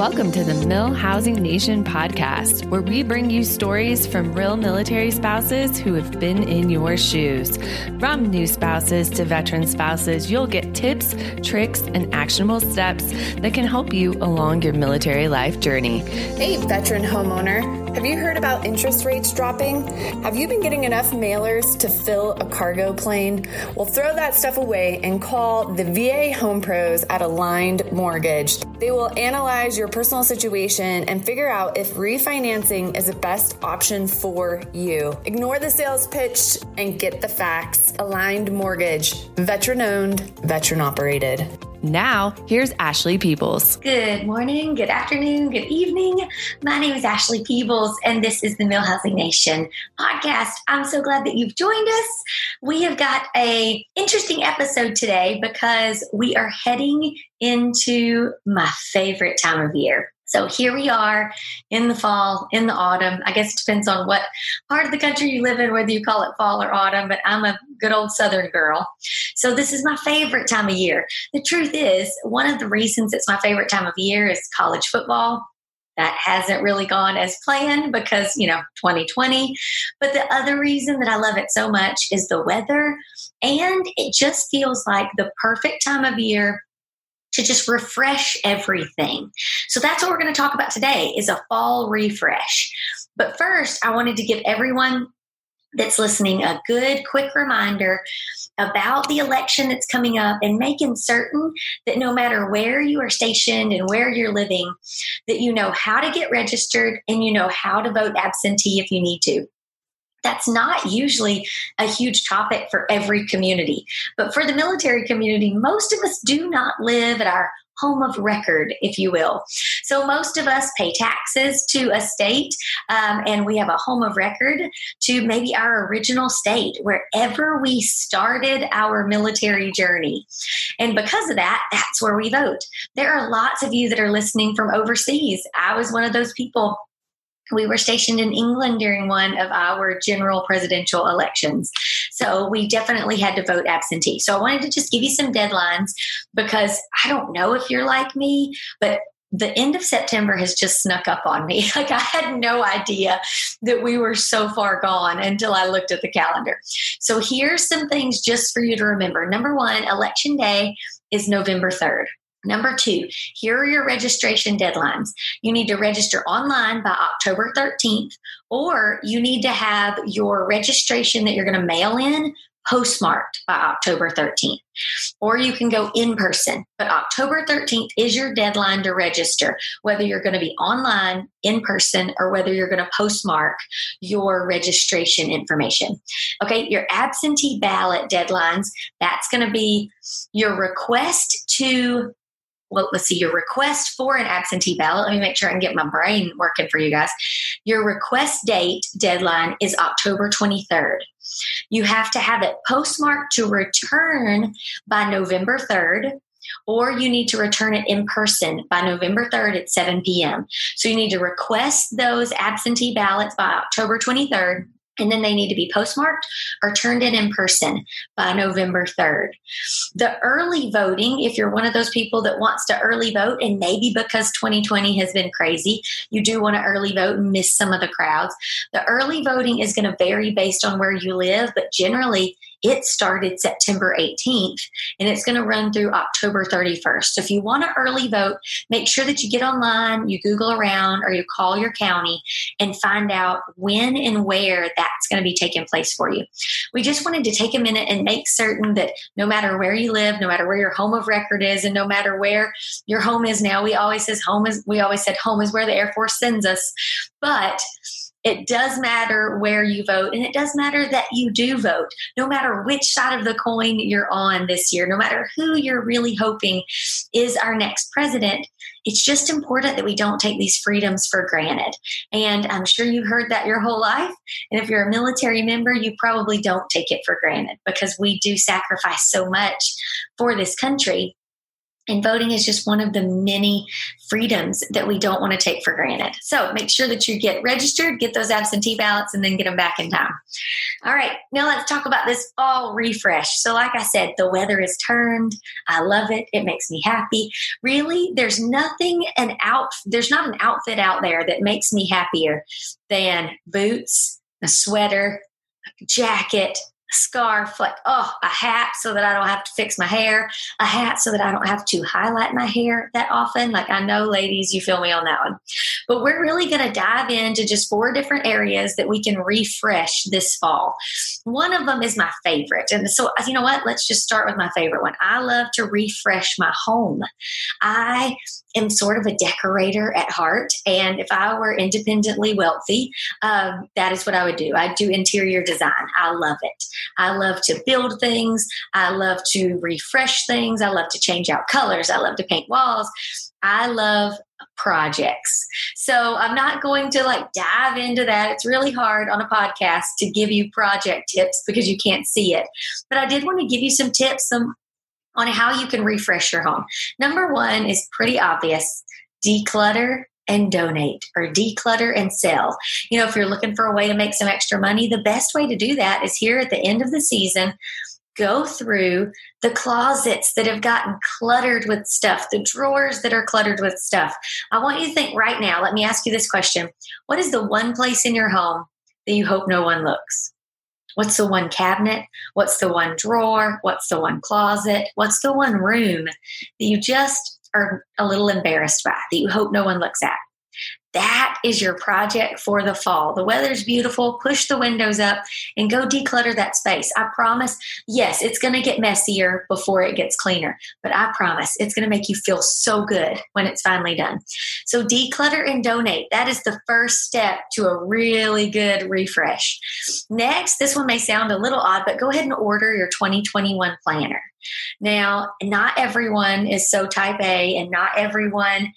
Welcome to the MilHousing Nation podcast, where we bring you stories from real military spouses who have been in your shoes. From new spouses to veteran spouses, you'll get tips, tricks, and actionable steps that can help you along your military life journey. Hey, veteran homeowner, have you heard about interest rates dropping? Have you been getting enough mailers to fill a cargo plane? Well, throw that stuff away and call the VA Home Pros at Aligned Mortgage. They will analyze your personal situation and figure out if refinancing is the best option for you. Ignore the sales pitch and get the facts. Aligned Mortgage, veteran owned, veteran operated. Now, here's Ashley Peebles. Good morning, good afternoon, good evening. My name is Ashley Peebles, and this is the MilHousing Nation podcast. I'm so glad that you've joined us. We have got a interesting episode today because we are heading into my favorite time of year. So here we are in the fall, in the autumn. I guess it depends on what part of the country you live in, whether you call it fall or autumn, but I'm a good old Southern girl. So this is my favorite time of year. The truth is, one of the reasons it's my favorite time of year is college football. That hasn't really gone as planned because, you know, 2020. But the other reason that I love it so much is the weather. And it just feels like the perfect time of year to just refresh everything. So that's what we're going to talk about today is a fall refresh. But first, I wanted to give everyone that's listening a good quick reminder about the election that's coming up and making certain that no matter where you are stationed and where you're living that you know how to get registered and you know how to vote absentee if you need to that's not usually a huge topic for every community. But for the military community, most of us do not live at our home of record, if you will. So most of us pay taxes to a state, um, and we have a home of record to maybe our original state, wherever we started our military journey. And because of that, that's where we vote. There are lots of you that are listening from overseas. I was one of those people we were stationed in England during one of our general presidential elections. So we definitely had to vote absentee. So I wanted to just give you some deadlines because I don't know if you're like me, but the end of September has just snuck up on me. Like I had no idea that we were so far gone until I looked at the calendar. So here's some things just for you to remember. Number one, election day is November 3rd. Number two, here are your registration deadlines. You need to register online by October 13th, or you need to have your registration that you're going to mail in postmarked by October 13th. Or you can go in person. But October 13th is your deadline to register, whether you're going to be online, in person, or whether you're going to postmark your registration information. Okay, your absentee ballot deadlines, that's going to be your request to well, let's see, your request for an absentee ballot. Let me make sure I can get my brain working for you guys. Your request date deadline is October 23rd. You have to have it postmarked to return by November 3rd, or you need to return it in person by November 3rd at 7 p.m. So you need to request those absentee ballots by October 23rd and then they need to be postmarked or turned in in person by November 3rd. The early voting, if you're one of those people that wants to early vote, and maybe because 2020 has been crazy, you do want to early vote and miss some of the crowds, the early voting is going to vary based on where you live, but generally, it started September 18th and it's going to run through October 31st. So if you want to early vote, make sure that you get online, you Google around, or you call your county and find out when and where that's going to be taking place for you. We just wanted to take a minute and make certain that no matter where you live, no matter where your home of record is, and no matter where your home is now, we always says home is we always said home is where the Air Force sends us. But it does matter where you vote, and it does matter that you do vote, no matter which side of the coin you're on this year, no matter who you're really hoping is our next president. It's just important that we don't take these freedoms for granted. And I'm sure you've heard that your whole life. And if you're a military member, you probably don't take it for granted because we do sacrifice so much for this country. And voting is just one of the many freedoms that we don't want to take for granted. So make sure that you get registered, get those absentee ballots, and then get them back in time. All right, now let's talk about this fall refresh. So, like I said, the weather is turned. I love it. It makes me happy. Really, there's nothing an out there's not an outfit out there that makes me happier than boots, a sweater, a jacket, scarf, like, oh, a hat so that I don't have to fix my hair, a hat so that I don't have to highlight my hair that often. Like, I know, ladies, you feel me on that one. But we're really going to dive into just four different areas that we can refresh this fall. One of them is my favorite. And so, you know what? Let's just start with my favorite one. I love to refresh my home. I am sort of a decorator at heart. And if I were independently wealthy, um, that is what I would do. I'd do interior design. I love it. I love to build things. I love to refresh things. I love to change out colors. I love to paint walls. I love projects. So I'm not going to like dive into that. It's really hard on a podcast to give you project tips because you can't see it. But I did want to give you some tips some on how you can refresh your home. Number 1 is pretty obvious. Declutter and donate or declutter and sell. You know, if you're looking for a way to make some extra money, the best way to do that is here at the end of the season. Go through the closets that have gotten cluttered with stuff, the drawers that are cluttered with stuff. I want you to think right now. Let me ask you this question What is the one place in your home that you hope no one looks? What's the one cabinet? What's the one drawer? What's the one closet? What's the one room that you just are a little embarrassed by that you hope no one looks at. That is your project for the fall. The weather's beautiful. Push the windows up and go declutter that space. I promise, yes, it's going to get messier before it gets cleaner, but I promise it's going to make you feel so good when it's finally done. So, declutter and donate. That is the first step to a really good refresh. Next, this one may sound a little odd, but go ahead and order your 2021 planner. Now, not everyone is so type A, and not everyone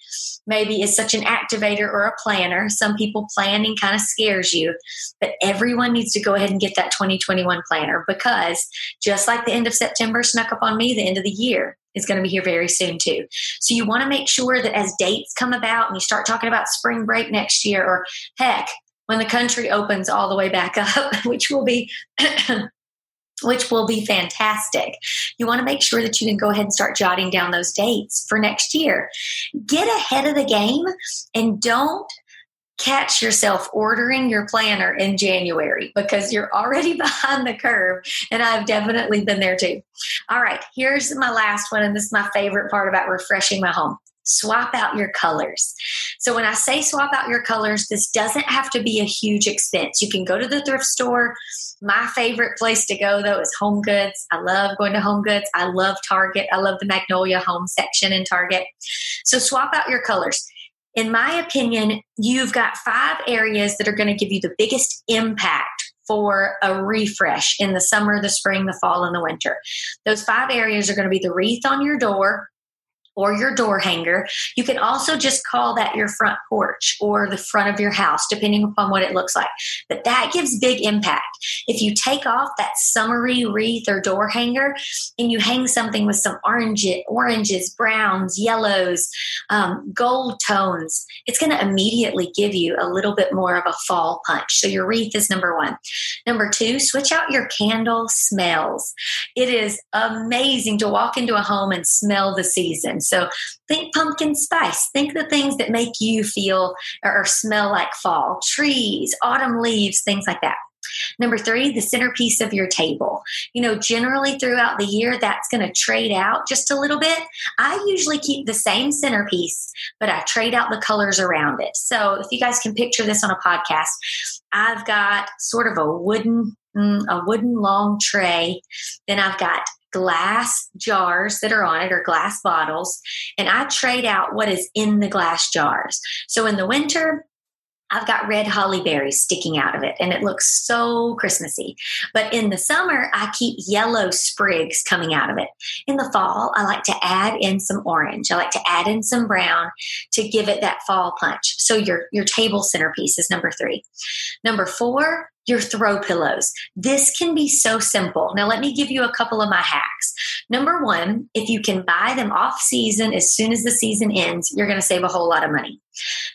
maybe is such an activator or a planner. Some people planning kind of scares you, but everyone needs to go ahead and get that 2021 planner because just like the end of September snuck up on me, the end of the year is going to be here very soon too. So you want to make sure that as dates come about and you start talking about spring break next year, or heck, when the country opens all the way back up, which will be which will be fantastic. You want to make sure that you can go ahead and start jotting down those dates for next year. Get ahead of the game and don't catch yourself ordering your planner in January because you're already behind the curve. And I've definitely been there too. All right, here's my last one. And this is my favorite part about refreshing my home swap out your colors. So when I say swap out your colors, this doesn't have to be a huge expense. You can go to the thrift store. My favorite place to go though is Home Goods. I love going to Home Goods. I love Target. I love the Magnolia Home section in Target. So swap out your colors. In my opinion, you've got five areas that are going to give you the biggest impact for a refresh in the summer, the spring, the fall, and the winter. Those five areas are going to be the wreath on your door, or your door hanger. You can also just call that your front porch or the front of your house, depending upon what it looks like. But that gives big impact. If you take off that summery wreath or door hanger and you hang something with some orange, oranges, browns, yellows, um, gold tones, it's going to immediately give you a little bit more of a fall punch. So your wreath is number one. Number two, switch out your candle smells. It is amazing to walk into a home and smell the season. So think pumpkin spice. Think the things that make you feel or smell like fall trees, autumn leaves, things like that. Number three, the centerpiece of your table. You know, generally throughout the year, that's going to trade out just a little bit. I usually keep the same centerpiece, but I trade out the colors around it. So if you guys can picture this on a podcast, I've got sort of a wooden mm, a wooden long tray. Then I've got glass jars that are on it or glass bottles, and I trade out what is in the glass jars. So in the winter, I've got red holly berries sticking out of it and it looks so Christmassy. But in the summer, I keep yellow sprigs coming out of it. In the fall, I like to add in some orange. I like to add in some brown to give it that fall punch. So your, your table centerpiece is number three. Number four, your throw pillows. This can be so simple. Now, let me give you a couple of my hacks. Number one, if you can buy them off season as soon as the season ends, you're going to save a whole lot of money.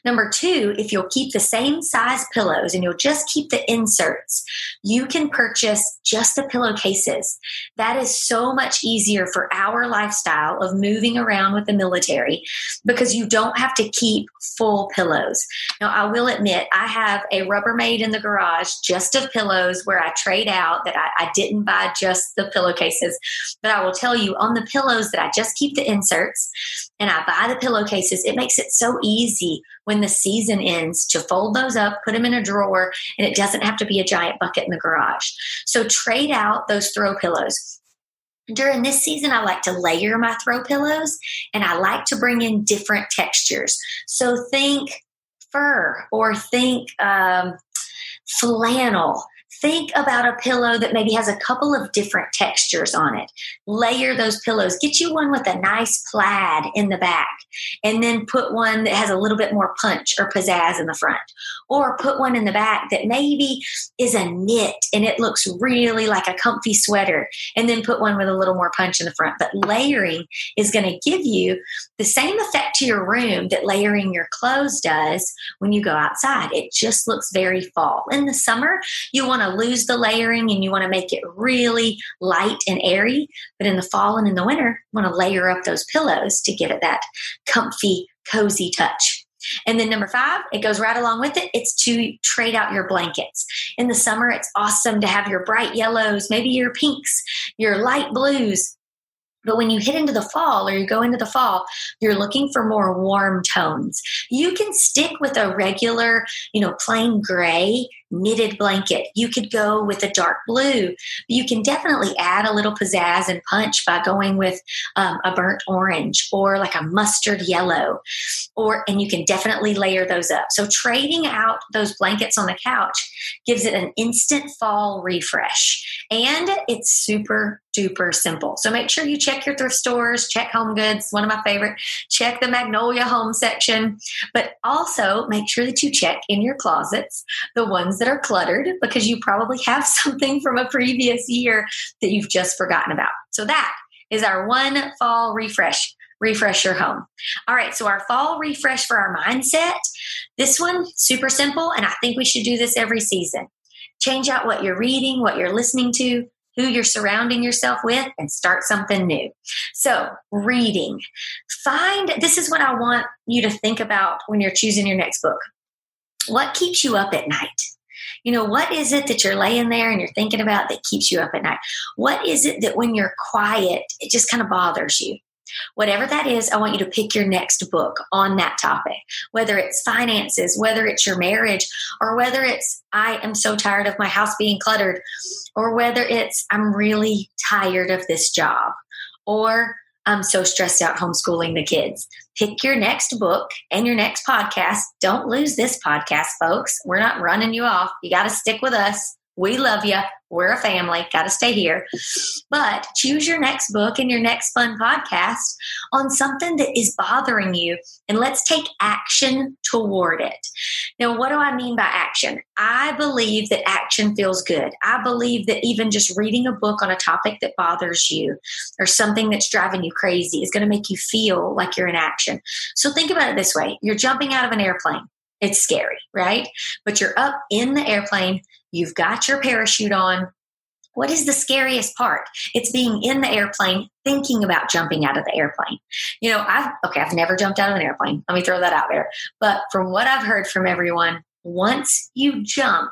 Number two, if you'll keep the same size pillows and you'll just keep the inserts, you can purchase just the pillowcases. That is so much easier for our lifestyle of moving around with the military because you don't have to keep full pillows. Now, I will admit, I have a Rubbermaid in the garage just of pillows where I trade out that I, I didn't buy just the pillowcases. But I will tell you on the pillows that I just keep the inserts and I buy the pillowcases, it makes it so easy when the season ends to fold those up, put them in a drawer, and it doesn't have to be a giant bucket in the garage. So trade out those throw pillows. During this season, I like to layer my throw pillows and I like to bring in different textures. So think fur or think um, flannel think about a pillow that maybe has a couple of different textures on it. Layer those pillows. Get you one with a nice plaid in the back, and then put one that has a little bit more punch or pizzazz in the front. Or put one in the back that maybe is a knit and it looks really like a comfy sweater, and then put one with a little more punch in the front. But layering is going to give you the same effect to your room that layering your clothes does when you go outside. It just looks very fall. In the summer, you want to lose the layering and you want to make it really light and airy. But in the fall and in the winter, you want to layer up those pillows to give it that comfy, cozy touch. And then number five, it goes right along with it. It's to trade out your blankets. In the summer, it's awesome to have your bright yellows, maybe your pinks, your light blues, but when you hit into the fall or you go into the fall, you're looking for more warm tones. You can stick with a regular, you know, plain gray knitted blanket. You could go with a dark blue. You can definitely add a little pizzazz and punch by going with um, a burnt orange or like a mustard yellow, or and you can definitely layer those up. So trading out those blankets on the couch gives it an instant fall refresh, and it's super duper simple. So make sure you check your thrift stores, check Home Goods, one of my favorite. Check the Magnolia Home section, but also make sure that you check in your closets the that are cluttered because you probably have something from a previous year that you've just forgotten about. So that is our one fall refresh. Refresh your home. All right, so our fall refresh for our mindset. This one, super simple, and I think we should do this every season. Change out what you're reading, what you're listening to, who you're surrounding yourself with, and start something new. So, reading. Find this is what I want you to think about when you're choosing your next book. What keeps you up at night? You know, what is it that you're laying there and you're thinking about that keeps you up at night? What is it that when you're quiet, it just kind of bothers you? Whatever that is, I want you to pick your next book on that topic, whether it's finances, whether it's your marriage, or whether it's I am so tired of my house being cluttered, or whether it's I'm really tired of this job, or I'm so stressed out homeschooling the kids. Pick your next book and your next podcast. Don't lose this podcast, folks. We're not running you off. You got to stick with us. We love you. We're a family. Got to stay here. But choose your next book and your next fun podcast on something that is bothering you and let's take action toward it. Now, what do I mean by action? I believe that action feels good. I believe that even just reading a book on a topic that bothers you or something that's driving you crazy is going to make you feel like you're in action. So think about it this way you're jumping out of an airplane. It's scary, right? But you're up in the airplane You've got your parachute on. What is the scariest part? It's being in the airplane, thinking about jumping out of the airplane. You know, I've, okay, I've never jumped out of an airplane. Let me throw that out there. But from what I've heard from everyone, once you jump,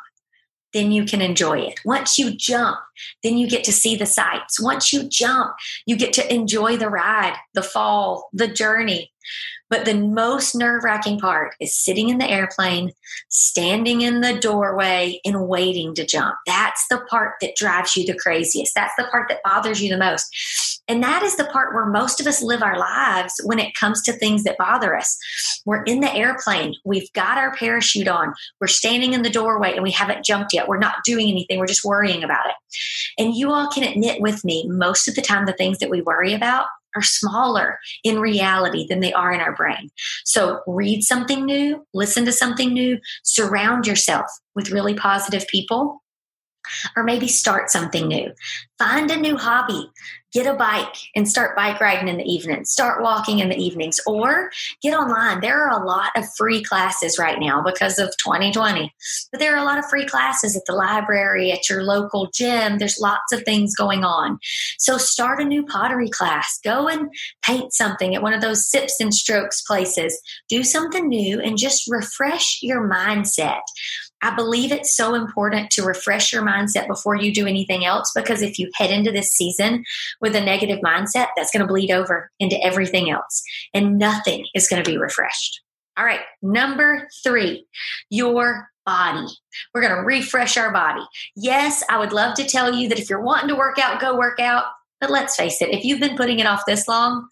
then you can enjoy it. Once you jump, then you get to see the sights. Once you jump, you get to enjoy the ride, the fall, the journey. But the most nerve wracking part is sitting in the airplane, standing in the doorway, and waiting to jump. That's the part that drives you the craziest. That's the part that bothers you the most. And that is the part where most of us live our lives when it comes to things that bother us. We're in the airplane, we've got our parachute on, we're standing in the doorway, and we haven't jumped yet. We're not doing anything, we're just worrying about it. And you all can admit with me, most of the time, the things that we worry about are smaller in reality than they are in our brain. So read something new, listen to something new, surround yourself with really positive people or maybe start something new. Find a new hobby. Get a bike and start bike riding in the evenings. Start walking in the evenings or get online. There are a lot of free classes right now because of 2020. But there are a lot of free classes at the library, at your local gym. There's lots of things going on. So start a new pottery class. Go and paint something at one of those sips and strokes places. Do something new and just refresh your mindset. I believe it's so important to refresh your mindset before you do anything else because if you head into this season with a negative mindset, that's going to bleed over into everything else and nothing is going to be refreshed. All right, number three, your body. We're going to refresh our body. Yes, I would love to tell you that if you're wanting to work out, go work out. But let's face it, if you've been putting it off this long,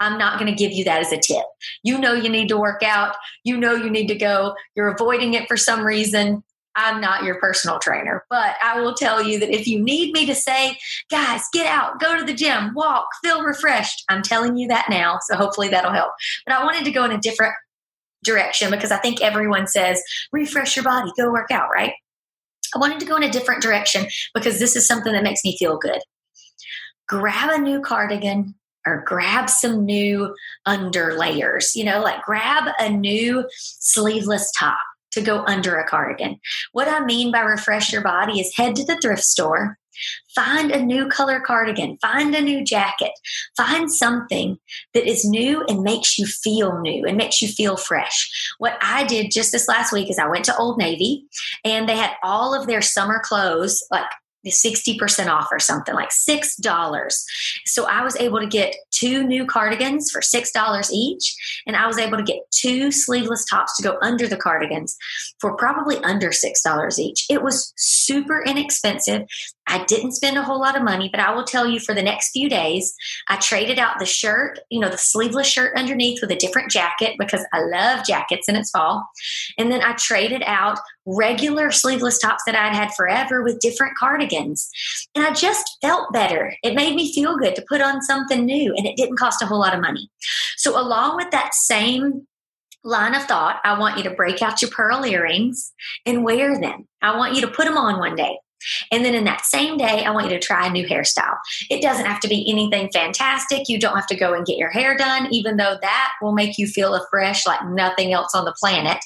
I'm not going to give you that as a tip. You know you need to work out. You know you need to go. You're avoiding it for some reason. I'm not your personal trainer, but I will tell you that if you need me to say, guys, get out, go to the gym, walk, feel refreshed, I'm telling you that now. So hopefully that'll help. But I wanted to go in a different direction because I think everyone says, refresh your body, go work out, right? I wanted to go in a different direction because this is something that makes me feel good. Grab a new cardigan, or grab some new under layers, you know, like grab a new sleeveless top to go under a cardigan. What I mean by refresh your body is head to the thrift store, find a new color cardigan, find a new jacket, find something that is new and makes you feel new and makes you feel fresh. What I did just this last week is I went to Old Navy and they had all of their summer clothes, like 60% off or something like $6. So I was able to get two new cardigans for $6 each. And I was able to get two sleeveless tops to go under the cardigans for probably under $6 each. It was super inexpensive. I didn't spend a whole lot of money, but I will tell you for the next few days, I traded out the shirt, you know, the sleeveless shirt underneath with a different jacket because I love jackets and it's fall. And then I traded out regular sleeveless tops that I'd had forever with different cardigans. And I just felt better. It made me feel good to put on something new and it didn't cost a whole lot of money. So, along with that same line of thought, I want you to break out your pearl earrings and wear them. I want you to put them on one day. And then in that same day, I want you to try a new hairstyle. It doesn't have to be anything fantastic. You don't have to go and get your hair done, even though that will make you feel afresh like nothing else on the planet.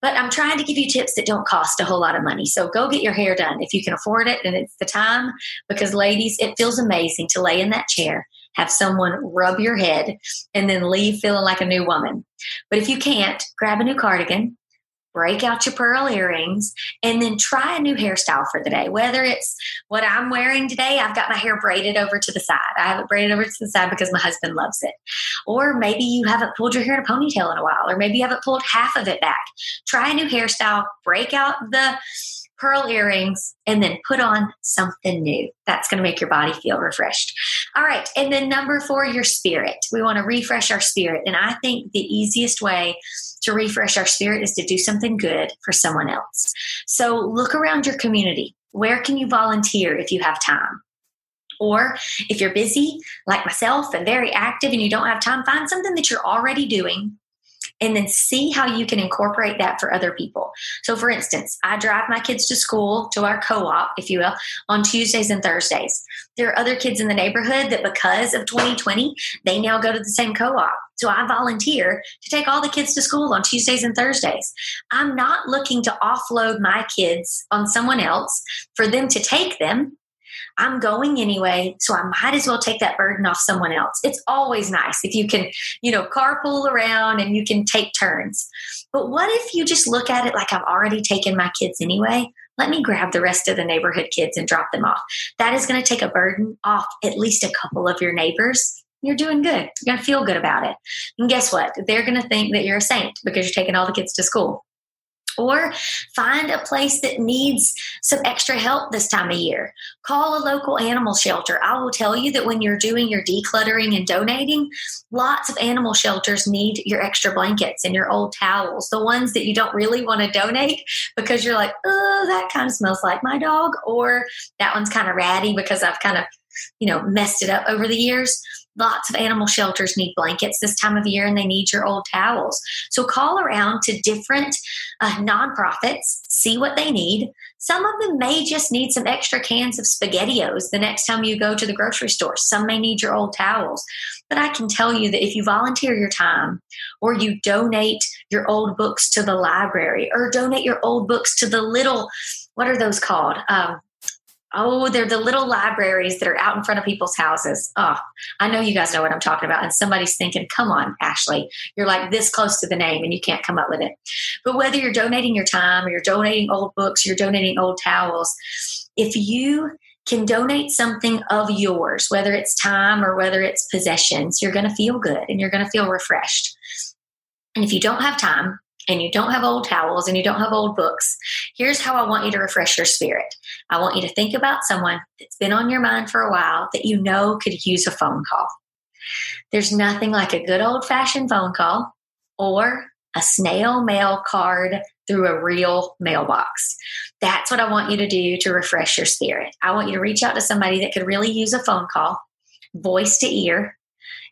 But I'm trying to give you tips that don't cost a whole lot of money. So go get your hair done if you can afford it and it's the time. Because, ladies, it feels amazing to lay in that chair have someone rub your head and then leave feeling like a new woman. But if you can't, grab a new cardigan, break out your pearl earrings, and then try a new hairstyle for the day. Whether it's what I'm wearing today, I've got my hair braided over to the side. I have it braided over to the side because my husband loves it. Or maybe you haven't pulled your hair in a ponytail in a while, or maybe you haven't pulled half of it back. Try a new hairstyle, break out the pearl earrings, and then put on something new. That's going to make your body feel refreshed. All right. And then number four, your spirit. We want to refresh our spirit. And I think the easiest way to refresh our spirit is to do something good for someone else. So look around your community. Where can you volunteer if you have time? Or if you're busy, like myself, and very active and you don't have time, find something that you're already doing and then see how you can incorporate that for other people. So, for instance, I drive my kids to school, to our co op, if you will, on Tuesdays and Thursdays. There are other kids in the neighborhood that, because of 2020, they now go to the same co op. So, I volunteer to take all the kids to school on Tuesdays and Thursdays. I'm not looking to offload my kids on someone else for them to take them. I'm going anyway, so I might as well take that burden off someone else. It's always nice if you can, you know, carpool around and you can take turns. But what if you just look at it like I've already taken my kids anyway? Let me grab the rest of the neighborhood kids and drop them off. That is going to take a burden off at least a couple of your neighbors you're doing good. You're going to feel good about it. And guess what? They're going to think that you're a saint because you're taking all the kids to school or find a place that needs some extra help this time of year. Call a local animal shelter. I will tell you that when you're doing your decluttering and donating, lots of animal shelters need your extra blankets and your old towels, the ones that you don't really want to donate because you're like, oh, that kind of smells like my dog, or that one's kind of ratty because I've kind of you know, messed it up over the years. Lots of animal shelters need blankets this time of year and they need your old towels. So call around to different uh, nonprofits, see what they need. Some of them may just need some extra cans of SpaghettiOs the next time you go to the grocery store. Some may need your old towels. But I can tell you that if you volunteer your time or you donate your old books to the library or donate your old books to the little, what are those called? Um, Oh, they're the little libraries that are out in front of people's houses. Oh, I know you guys know what I'm talking about. And somebody's thinking, come on, Ashley, you're like this close to the name and you can't come up with it. But whether you're donating your time or you're donating old books, you're donating old towels, if you can donate something of yours, whether it's time or whether it's possessions, you're going to feel good and you're going to feel refreshed. And if you don't have time, and you don't have old towels and you don't have old books, here's how I want you to refresh your spirit. I want you to think about someone that's been on your mind for a while that you know could use a phone call. There's nothing like a good old fashioned phone call or a snail mail card through a real mailbox. That's what I want you to do to refresh your spirit. I want you to reach out to somebody that could really use a phone call, voice to ear,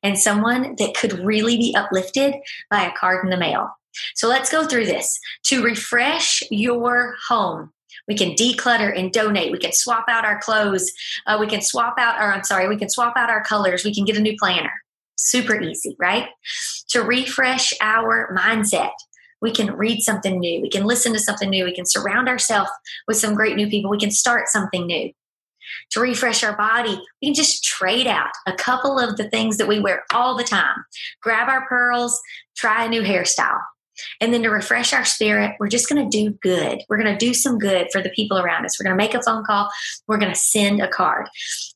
and someone that could really be uplifted by a card in the mail. So let's go through this. To refresh your home, we can declutter and donate. We can swap out our clothes. Uh, we can swap out, or I'm sorry, we can swap out our colors. We can get a new planner. Super easy, right? To refresh our mindset, we can read something new. We can listen to something new. We can surround ourselves with some great new people. We can start something new. To refresh our body, we can just trade out a couple of the things that we wear all the time. Grab our pearls, try a new hairstyle. And then to refresh our spirit, we're just going to do good. We're going to do some good for the people around us. We're going to make a phone call. We're going to send a card.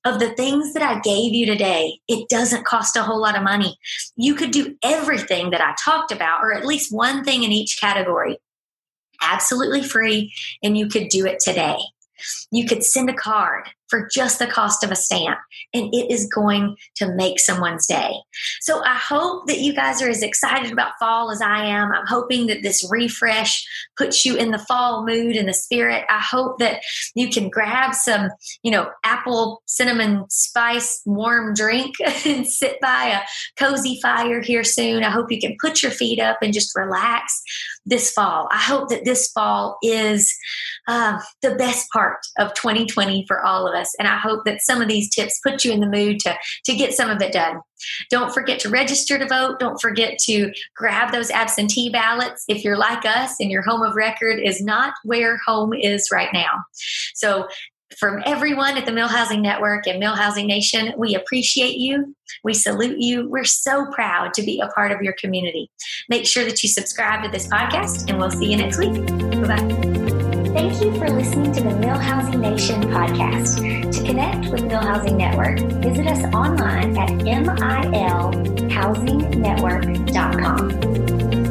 Of the things that I gave you today, it doesn't cost a whole lot of money. You could do everything that I talked about, or at least one thing in each category, absolutely free, and you could do it today. You could send a card for just the cost of a stamp, and it is going to make someone's day. So I hope that you guys are as excited about fall as I am. I'm hoping that this refresh puts you in the fall mood and the spirit. I hope that you can grab some, you know, apple cinnamon spice warm drink and sit by a cozy fire here soon. I hope you can put your feet up and just relax this fall. I hope that this fall is uh, the best part of 2020 for all of us. And I hope that some of these tips put you in the mood to, to get some of it done. Don't forget to register to vote. Don't forget to grab those absentee ballots if you're like us and your home of record is not where home is right now. So from everyone at the MilHousing Network and MilHousing Nation, we appreciate you. We salute you. We're so proud to be a part of your community. Make sure that you subscribe to this podcast, and we'll see you next week. Bye bye. Thank you for listening Nation podcast. To connect with MilHousing Network, visit us online at milhousingnetwork.com.